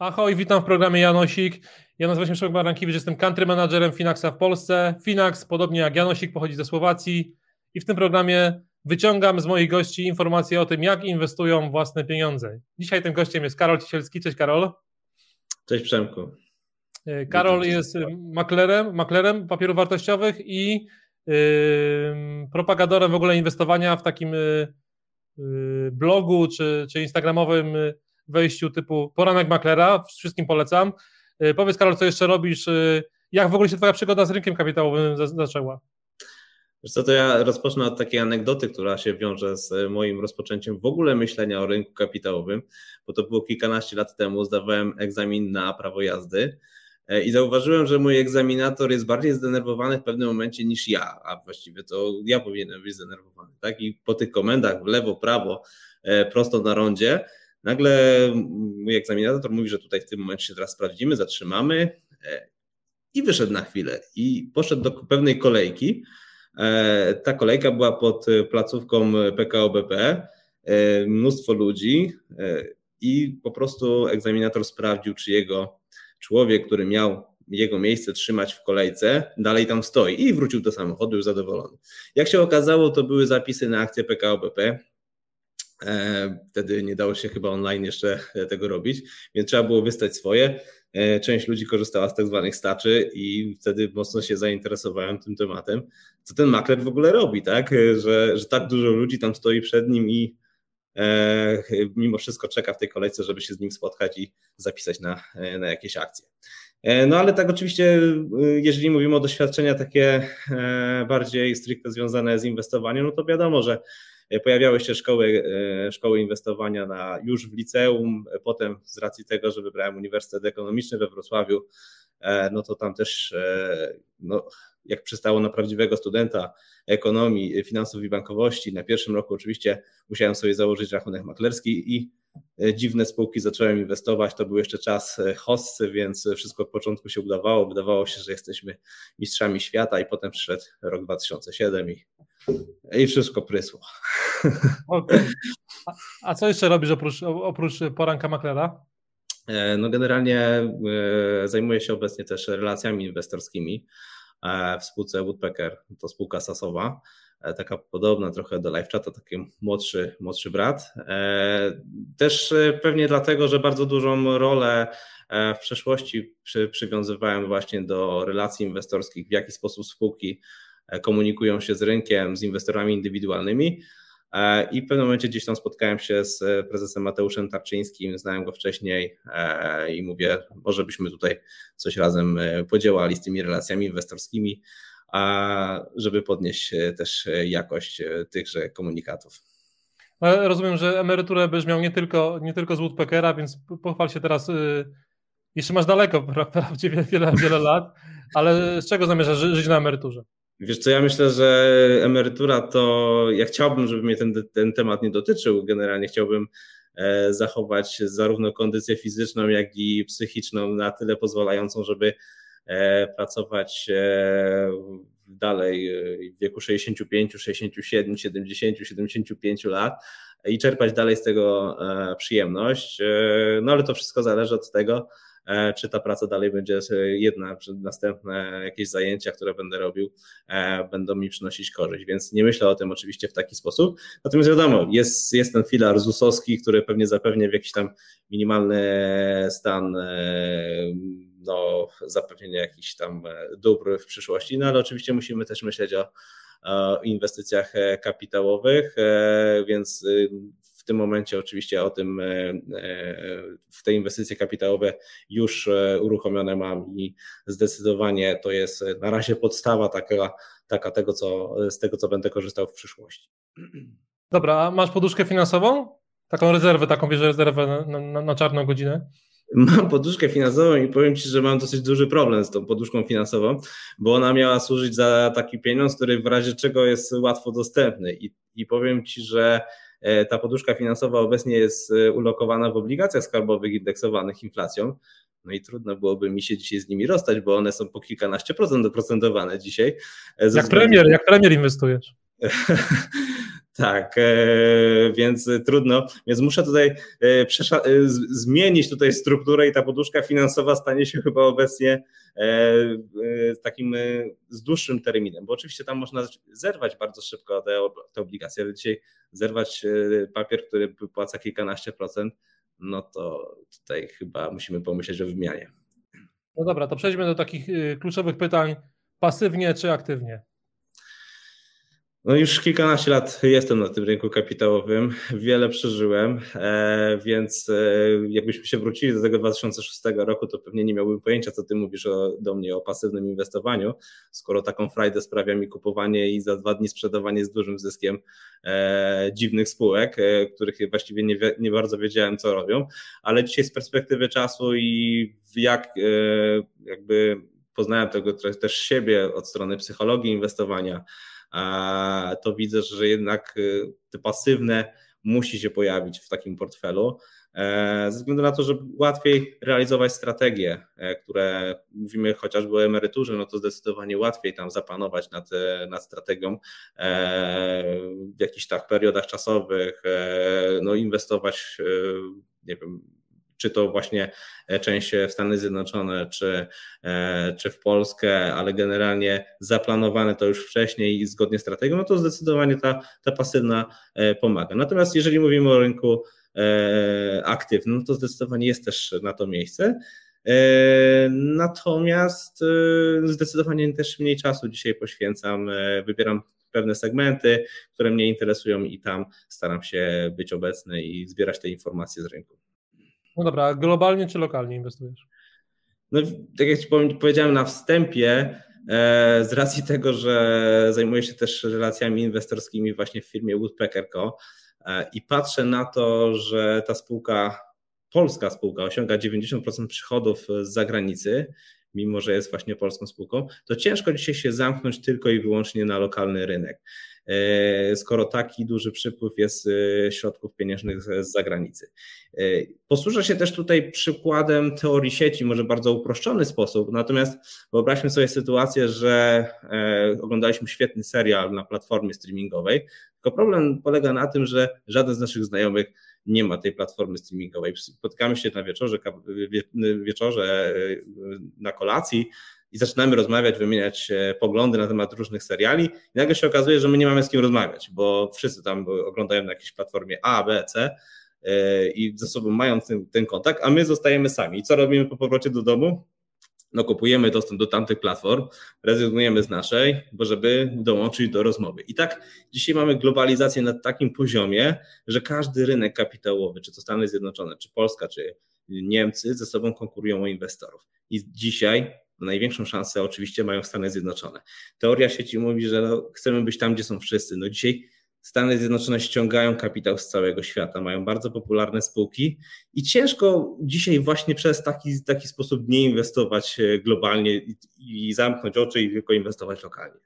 Ahoj, witam w programie Janosik. Ja nazywam się Szymon Barankiewicz, jestem country managerem Finaxa w Polsce. Finax, podobnie jak Janosik, pochodzi ze Słowacji i w tym programie wyciągam z moich gości informacje o tym, jak inwestują własne pieniądze. Dzisiaj tym gościem jest Karol Cisielski. Cześć Karol. Cześć Przemku. Karol jest maklerem, maklerem papierów wartościowych i yy, propagadorem w ogóle inwestowania w takim yy, blogu czy, czy instagramowym wejściu typu poranek maklera, wszystkim polecam. Y, powiedz Karol, co jeszcze robisz, y, jak w ogóle się twoja przygoda z rynkiem kapitałowym zaczęła? Wiesz co, to ja rozpocznę od takiej anegdoty, która się wiąże z moim rozpoczęciem w ogóle myślenia o rynku kapitałowym, bo to było kilkanaście lat temu, zdawałem egzamin na prawo jazdy i zauważyłem, że mój egzaminator jest bardziej zdenerwowany w pewnym momencie niż ja, a właściwie to ja powinienem być zdenerwowany, tak? I po tych komendach w lewo, prawo, e, prosto na rondzie, Nagle mój egzaminator mówi, że tutaj w tym momencie się teraz sprawdzimy, zatrzymamy e, i wyszedł na chwilę i poszedł do pewnej kolejki. E, ta kolejka była pod placówką PKO BP, e, mnóstwo ludzi i po prostu egzaminator sprawdził, czy jego człowiek, który miał jego miejsce trzymać w kolejce, dalej tam stoi i wrócił do samochodu już zadowolony. Jak się okazało, to były zapisy na akcję PKO BP, E, wtedy nie dało się chyba online jeszcze tego robić, więc trzeba było wystać swoje. E, część ludzi korzystała z tak zwanych staczy i wtedy mocno się zainteresowałem tym tematem, co ten makler w ogóle robi, tak? Że, że tak dużo ludzi tam stoi przed nim i e, mimo wszystko czeka w tej kolejce, żeby się z nim spotkać i zapisać na, na jakieś akcje. No ale tak oczywiście, jeżeli mówimy o doświadczenia takie bardziej stricte związane z inwestowaniem, no to wiadomo, że E, pojawiały się szkoły, e, szkoły inwestowania na, już w liceum, e, potem z racji tego, że wybrałem Uniwersytet Ekonomiczny we Wrocławiu, no to tam też, no, jak przystało na prawdziwego studenta ekonomii, finansów i bankowości, na pierwszym roku oczywiście musiałem sobie założyć rachunek maklerski i dziwne spółki zacząłem inwestować. To był jeszcze czas hossy, więc wszystko od początku się udawało. Wydawało się, że jesteśmy mistrzami świata i potem przyszedł rok 2007 i i wszystko prysło. Okay. A, a, co jeszcze robisz oprócz, oprócz poranka maklera? E, no generalnie e, zajmuję się obecnie też relacjami inwestorskimi e, w spółce Woodpecker, to spółka sasowa, taka podobna trochę do LiveChata, taki młodszy, młodszy brat. Też pewnie dlatego, że bardzo dużą rolę w przeszłości przy, przywiązywałem właśnie do relacji inwestorskich, w jaki sposób spółki E, komunikują się z rynkiem, z inwestorami indywidualnymi. E, I w pewnym momencie gdzieś tam spotkałem się z e, prezesem Mateuszem Tarczyńskim, znałem go wcześniej i mówię, może byśmy tutaj coś razem podziałali z tymi relacjami inwestorskimi, żeby podnieść też jakość tychże komunikatów. Rozumiem, że emeryturę będziesz miał nie tylko, nie tylko z Woodpeckera, więc pochwal się teraz. Y, jeszcze masz daleko, prawdziwie wiele, wiele lat, ale z czego zamierzasz żyć na emeryturze? Wiesz co, ja myślę, że emerytura to, ja chciałbym, żeby mnie ten, ten temat nie dotyczył, generalnie chciałbym e, zachować zarówno kondycję fizyczną, jak i psychiczną na tyle pozwalającą, żeby e, pracować e, dalej w wieku 65, 67, 70, 75 lat i czerpać dalej z tego przyjemność. No ale to wszystko zależy od tego, czy ta praca dalej będzie jedna, czy następne jakieś zajęcia, które będę robił, e, będą mi przynosić korzyść, więc nie myślę o tym oczywiście w taki sposób. Natomiast wiadomo, jest, jest ten filar ZUS-owski, który pewnie zapewnia w jakiś tam minimalny stan e, no, zapewnienia jakichś tam dóbr w przyszłości, no ale oczywiście musimy też myśleć o, o inwestycjach kapitałowych, więc w tym momencie oczywiście o tym, e, e, w te inwestycje kapitałowe już e, uruchomione mam i zdecydowanie to jest na razie podstawa taka, taka tego, co, z tego, co będę korzystał w przyszłości. Dobra, a masz poduszkę finansową? Taką rezerwę, taką wiesz, rezerwę na, na, na czarną godzinę? Mam poduszkę finansową i powiem Ci, że mam dosyć duży problem z tą poduszką finansową, bo ona miała służyć za taki pieniądz, który w razie czego jest łatwo dostępny. I, i powiem Ci, że ta poduszka finansowa obecnie jest e, ulokowana w obligacjach skarbowych indeksowanych inflacją. No i trudno byłoby mi się dzisiaj z nimi rozstać, bo one są po kilkanaście procent oprocentowane dzisiaj. Jak premier, jak premier inwestujesz. Tak, e, więc trudno, więc muszę tutaj e, e, zmienić tutaj strukturę i ta poduszka finansowa stanie się chyba obecnie takim z dłuższym terminem, bo oczywiście tam można zerwać bardzo szybko te, te obligacje, ale dzisiaj zerwać papier, który wypłaca kilkanaście procent, no to tutaj chyba musimy pomyśleć o wymianie. No dobra, to przejdźmy do takich kluczowych pytań. Pasywnie czy aktywnie? No już kilkanaście lat jestem na tym rynku kapitałowym, wiele przeżyłem, e, więc e, jakbyśmy się wrócili do tego 2006 roku, to pewnie nie miałbym pojęcia, co ty mówisz o, do mnie o pasywnym inwestowaniu, skoro taką frajdę sprawia mi kupowanie i za dwa dni sprzedawanie z dużym zyskiem e, dziwnych spółek, których właściwie nie, nie bardzo wiedziałem, co robią, ale dzisiaj z perspektywy czasu i jak jakby poznałem tego też siebie od strony psychologii inwestowania, to widzę, że jednak y, te pasywne musi się pojawić w takim portfelu, e, ze względu na to, że łatwiej realizować strategie, e, które mówimy chociażby o emeryturze, no to zdecydowanie łatwiej tam zapanować nad, e, nad strategią w jakichś tak periodach czasowych, no inwestować, nie wiem, czy to właśnie e, część w Stany Zjednoczone, czy, e, czy w Polskę, ale generalnie zaplanowane to już wcześniej i zgodnie z strategią, no to zdecydowanie ta, ta pasywna e, pomaga. Natomiast jeżeli mówimy o rynku aktywnym, no to zdecydowanie jest też na to miejsce. Natomiast zdecydowanie też mniej czasu dzisiaj poświęcam, wybieram pewne segmenty, które mnie interesują i tam staram się być obecny i zbierać te informacje z rynku. No dobra, globalnie czy lokalnie inwestujesz? No, tak jak Ci powiedziałem na wstępie, e, z racji tego, że zajmuję się też relacjami inwestorskimi właśnie w firmie Woodpecker Co. E, i patrzę na to, że ta spółka, polska spółka osiąga 90% przychodów z zagranicy, mimo że jest właśnie polską spółką, to ciężko dzisiaj się zamknąć tylko i wyłącznie na lokalny rynek. E, skoro taki duży przypływ jest e, środków pieniężnych z zagranicy. E, posłużę się też tutaj przykładem teorii sieci, może bardzo uproszczony sposób, natomiast wyobraźmy sobie sytuację, że oglądaliśmy świetny serial na platformie streamingowej, tylko problem polega na tym, że żaden z naszych znajomych nie ma tej platformy streamingowej. Spotykamy się na wieczorze, wieczorze na kolacji, i zaczynamy rozmawiać, wymieniać poglądy na temat różnych seriali i nagle się okazuje, że my nie mamy z kim rozmawiać, bo wszyscy tam oglądają na jakiejś platformie A, B, C e, i ze sobą mają ten, ten kontakt, a my zostajemy sami. I co robimy po powrocie do domu? No kupujemy dostęp do tamtych platform, rezygnujemy z naszej, bo żeby dołączyć do rozmowy. I tak dzisiaj mamy globalizację na takim poziomie, że każdy rynek kapitałowy, czy to Stany Zjednoczone, czy Polska, czy Niemcy ze sobą konkurują o inwestorów. I dzisiaj największą szansę oczywiście mają Stany Zjednoczone. Teoria sieci mówi, że no, chcemy być tam, gdzie są wszyscy. No dzisiaj Stany Zjednoczone ściągają kapitał z całego świata, mają bardzo popularne spółki i ciężko dzisiaj właśnie przez taki, taki sposób nie inwestować e, globalnie i, i zamknąć oczy i tylko inwestować lokalnie.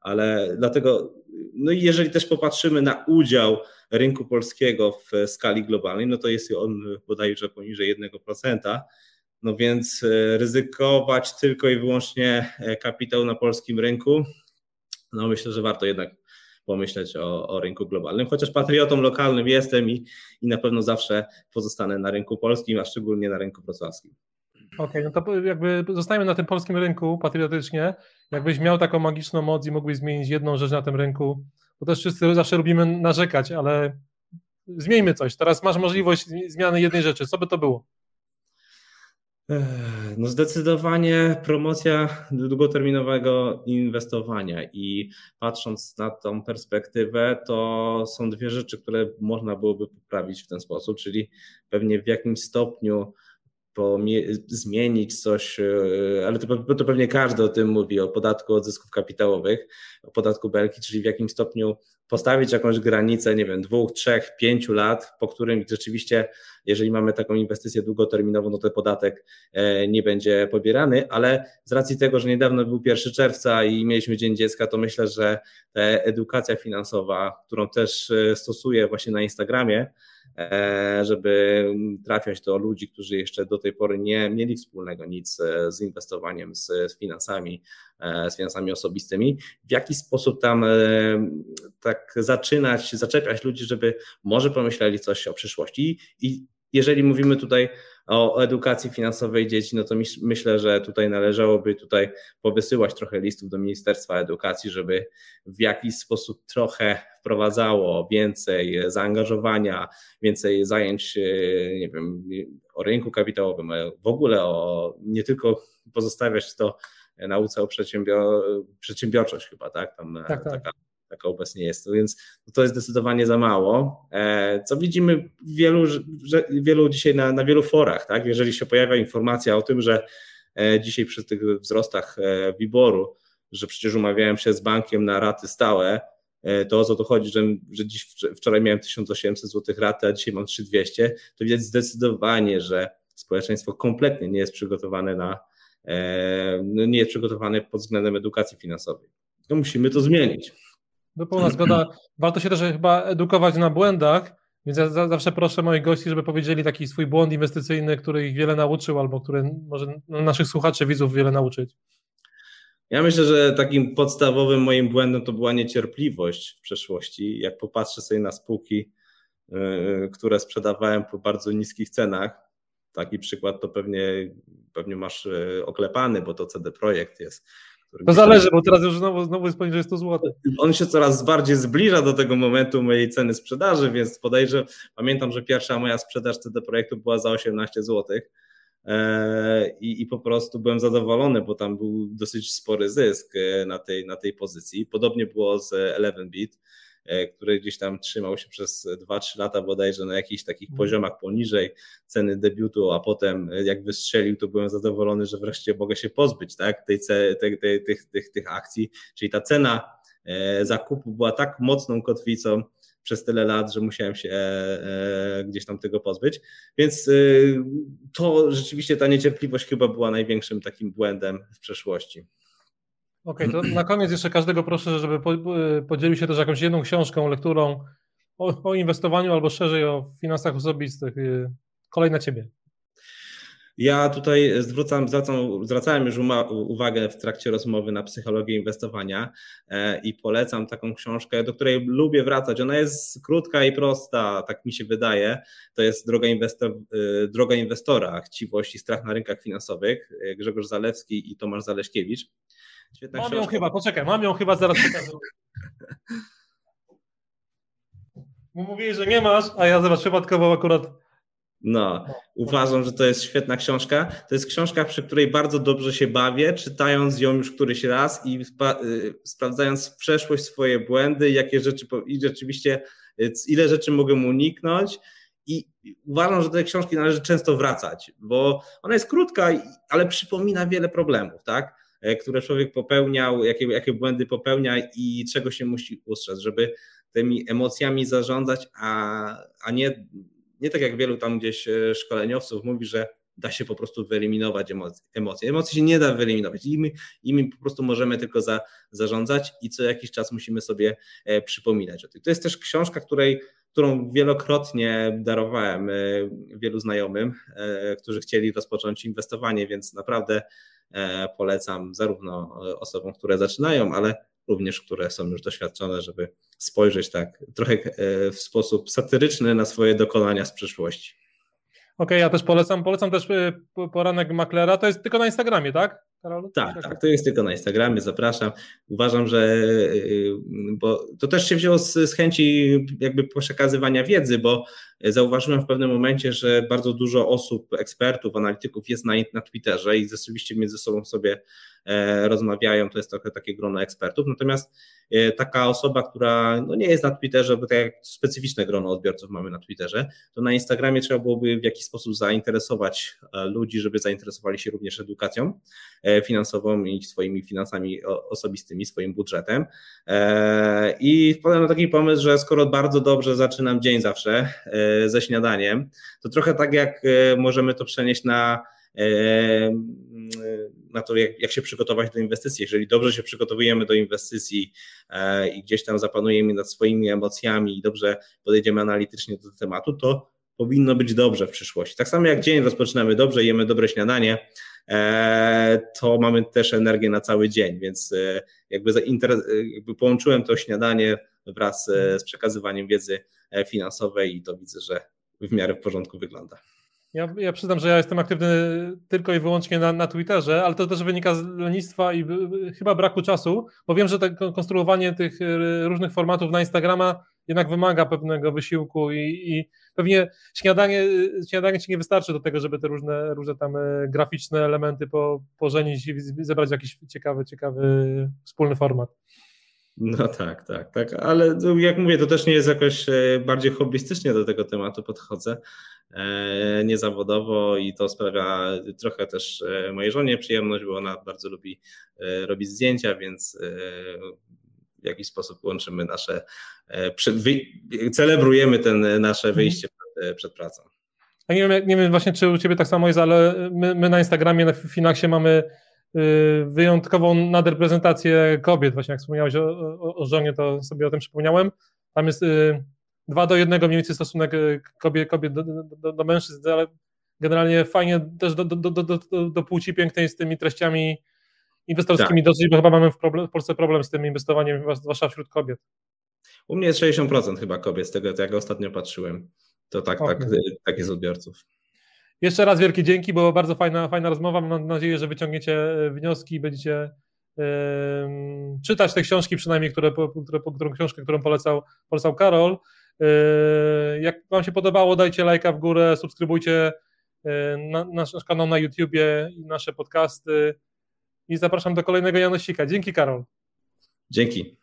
Ale dlatego, no i jeżeli też popatrzymy na udział rynku polskiego w skali globalnej, no to jest on bodajże poniżej 1%. No więc e, ryzykować tylko i wyłącznie e, kapitał na polskim rynku, no myślę, że warto jednak pomyśleć o, o rynku globalnym, chociaż patriotą lokalnym jestem i, i na pewno zawsze pozostanę na rynku polskim, a szczególnie na rynku wrocławskim. Okej, okay, no to jakby zostajemy na tym polskim rynku patriotycznie. Jakbyś miał taką magiczną moc i mógłbyś zmienić jedną rzecz na tym rynku, bo też wszyscy zawsze lubimy narzekać, ale zmieńmy coś. Teraz masz możliwość zmiany jednej rzeczy. Co by to było? No zdecydowanie promocja długoterminowego inwestowania i patrząc na tą perspektywę, to są dwie rzeczy, które można byłoby poprawić w ten sposób, czyli pewnie w jakimś stopniu zmienić coś, e, ale to, to pewnie każdy o tym mówi, o podatku od zysków kapitałowych, o podatku belki, czyli w jakim stopniu postawić jakąś granicę, nie wiem, dwóch, trzech, pięciu lat, po którym rzeczywiście, jeżeli mamy taką inwestycję długoterminową, no to podatek e, nie będzie pobierany, ale z racji tego, że niedawno był 1 czerwca i mieliśmy Dzień Dziecka, to myślę, że edukacja finansowa, którą też e, stosuję właśnie na Instagramie, żeby trafiać do ludzi, którzy jeszcze do tej pory nie mieli wspólnego nic z inwestowaniem, z, z finansami, z finansami osobistymi, w jaki sposób tam tak zaczynać, zaczepiać ludzi, żeby może pomyśleli coś o przyszłości i jeżeli mówimy tutaj o edukacji finansowej dzieci, no to myślę, że tutaj należałoby tutaj powysyłać trochę listów do Ministerstwa Edukacji, żeby w jakiś sposób trochę wprowadzało więcej zaangażowania, więcej zajęć, e, nie wiem, o rynku kapitałowym, w ogóle o nie tylko pozostawiać to nauce o przedsiębior przedsiębiorczość chyba, tak? Tam e, tak, tak. taka taka obecnie jest. Więc to jest zdecydowanie za mało. E, co widzimy wielu, wielu dzisiaj na, na wielu forach, tak? jeżeli się pojawia informacja o tym, że e, dzisiaj przy tych wzrostach e, WIBOR-u, że przecież umawiałem się z bankiem na raty stałe, to o co to chodzi, że, że dziś wczoraj miałem 1800 zł raty, a dzisiaj mam 3200, to widać zdecydowanie, że społeczeństwo kompletnie nie jest przygotowane na, no nie jest przygotowane pod względem edukacji finansowej. To musimy to zmienić. No pełna zgoda. Warto się też chyba edukować na błędach, więc ja zawsze proszę moich gości, żeby powiedzieli taki swój błąd inwestycyjny, który ich wiele nauczył, albo który może naszych słuchaczy, widzów wiele nauczyć. Ja myślę, że takim podstawowym moim błędem to była niecierpliwość w przeszłości. Jak popatrzę sobie na spółki, yy, które sprzedawałem po bardzo niskich cenach, taki przykład to pewnie, pewnie masz yy, oklepany, bo to CD Projekt jest to zależy, bo teraz już znowu, znowu jest poniżej 100 zł. On się coraz bardziej zbliża do tego momentu mojej ceny sprzedaży, więc podejrzewam, pamiętam, że pierwsza moja sprzedaż CD Projektu była za 18 zł. E, I, I po prostu byłem zadowolony, bo tam był dosyć spory zysk e, na tej, na tej pozycji. Podobnie było z 11bit. E, który gdzieś tam trzymał się przez 2-3 lata bodajże na jakichś takich mhm. poziomach poniżej ceny debiutu, a potem e, jak wystrzelił, to byłem zadowolony, że wreszcie mogę się pozbyć tak, tej, tej, tej, tych, tych, tych akcji, czyli ta cena e, zakupu była tak mocną kotwicą przez tyle lat, że musiałem się gdzieś tam tego pozbyć. Więc to rzeczywiście ta niecierpliwość chyba była największym takim błędem w przeszłości. Okej, okay, to na koniec jeszcze każdego proszę, żeby podzielił się też jakąś jedną książką, lekturą o, o inwestowaniu albo szerzej o finansach osobistych. Kolej na ciebie. Ja tutaj zwracam, zwracam, zwracałem już uwagę w trakcie rozmowy na psychologię inwestowania e, i polecam taką książkę, do której lubię wracać. Ona jest krótka i prosta, tak mi się wydaje. To jest Droga, inwestor, e, Droga Inwestora, Chciwość i Strach na rynkach finansowych. E, Grzegorz Zalewski i Tomasz Zaleśkiewicz. Świetna mam książka. ją chyba, poczekaj, mam ją chyba zaraz pokażę. Mówiłeś, że nie masz, a ja zobacz, przypadkowo akurat no, uważam, że to jest świetna książka. To jest książka, przy której bardzo dobrze się bawię, czytając ją już któryś raz i y, sprawdzając w przeszłość swoje błędy, jakie rzeczy i rzeczywiście y, ile rzeczy mogę uniknąć. I uważam, że do tej książki należy często wracać, bo ona jest krótka, ale przypomina wiele problemów, tak? E, które człowiek popełniał, jakie, jakie błędy popełnia i czego się musi ustrzec, żeby tymi emocjami zarządzać, a, a nie, nie tak jak wielu tam gdzieś e, szkoleniowców mówi, że da się po prostu wyeliminować emocje. Emocje się nie da wyeliminować. Imi, imi po prostu możemy tylko za, zarządzać i co jakiś czas musimy sobie e, przypominać o tym. To jest też książka, której, którą wielokrotnie darowałem wielu znajomym, którzy chcieli rozpocząć inwestowanie, więc naprawdę E, polecam zarówno e, osobom, które zaczynają, ale również które są już doświadczone, żeby spojrzeć tak trochę e, w sposób satyryczny na swoje dokonania z przeszłości. Okej, okay, ja też polecam, polecam też poranek Maklera, to jest tylko na Instagramie, tak? Karol? Tak, tak, to jest tylko na Instagramie, zapraszam. Uważam, że y, bo to też się wzięło z, z chęci jakby przekazywania wiedzy, bo zauważyłem w pewnym momencie, że bardzo dużo osób, ekspertów, analityków jest na, na Twitterze i rzeczywiście między sobą sobie rozmawiają, to jest trochę takie grono ekspertów, natomiast e, taka osoba, która no nie jest na Twitterze, bo tak jak specyficzne grono odbiorców mamy na Twitterze, to na Instagramie trzeba byłoby w jakiś sposób zainteresować e, ludzi, żeby zainteresowali się również edukacją finansową i swoimi finansami osobistymi, swoim budżetem. I wpadłem na taki pomysł, że skoro bardzo dobrze zaczynam dzień zawsze ze śniadaniem, to trochę tak jak możemy to przenieść na na to, jak, jak się przygotować do inwestycji. Jeżeli dobrze się przygotowujemy do inwestycji e, i gdzieś tam zapanujemy nad swoimi emocjami i dobrze podejdziemy analitycznie do tematu, to powinno być dobrze w przyszłości. Tak samo jak dzień rozpoczynamy dobrze, jemy dobre śniadanie, e, to mamy też energię na cały dzień, więc e, jakby, jakby połączyłem to śniadanie wraz z przekazywaniem wiedzy finansowej i to widzę, że w miarę w porządku wygląda. Ja, ja przyznam, że ja jestem aktywny tylko i wyłącznie na, na Twitterze, ale to też wynika z lenistwa i chyba braku czasu, bo wiem, że to konstruowanie tych e, różnych formatów na Instagrama jednak wymaga pewnego wysiłku i, i pewnie śniadanie, śniadanie ci nie wystarczy do tego, żeby te różne, różne tam graficzne elementy po, pożenić i zebrać jakiś ciekawy, ciekawy wspólny format. No tak, tak, tak, ale jak mówię, to też nie jest jakoś bardziej hobbystycznie do tego tematu podchodzę, niezawodowo i to sprawia trochę też e, mojej żonie przyjemność, bo ona bardzo lubi robić zdjęcia, więc w jakiś sposób łączymy nasze, celebrujemy ten nasze mhm. wyjście przed, przed pracą. A nie wiem, nie wiem właśnie, czy u Ciebie tak samo jest, ale my, my na Instagramie, na Finaxie mamy Y, wyjątkową nadreprezentację kobiet. Właśnie jak wspomniałeś o, o, o żonie, to sobie o tym przypomniałem. Tam jest y, dwa do jednego mniej więcej stosunek y, kobiet, kobiet do, do, do mężczyzn, ale generalnie fajnie też do, do, do, do, do płci pięknej z tymi treściami inwestorskimi tak. dosyć, bo chyba mamy w, problem, w Polsce problem z tym inwestowaniem, zwłaszcza wśród kobiet. U mnie jest 60% chyba kobiet, z tego jak ostatnio patrzyłem. To tak, okay. tak, tak jest odbiorców. Jeszcze raz wielkie dzięki, bo bardzo fajna, fajna rozmowa. Mam nadzieję, że wyciągniecie e, wnioski i będziecie yy, czytać te książki, przynajmniej które, które, którą książkę, którą polecał, polecał Karol. Yy, jak Wam się podobało, dajcie lajka w górę, subskrybujcie yy, na, nasz, nasz kanał na YouTubie i nasze podcasty. I zapraszam do kolejnego Janosika. Dzięki, Karol. Dzięki.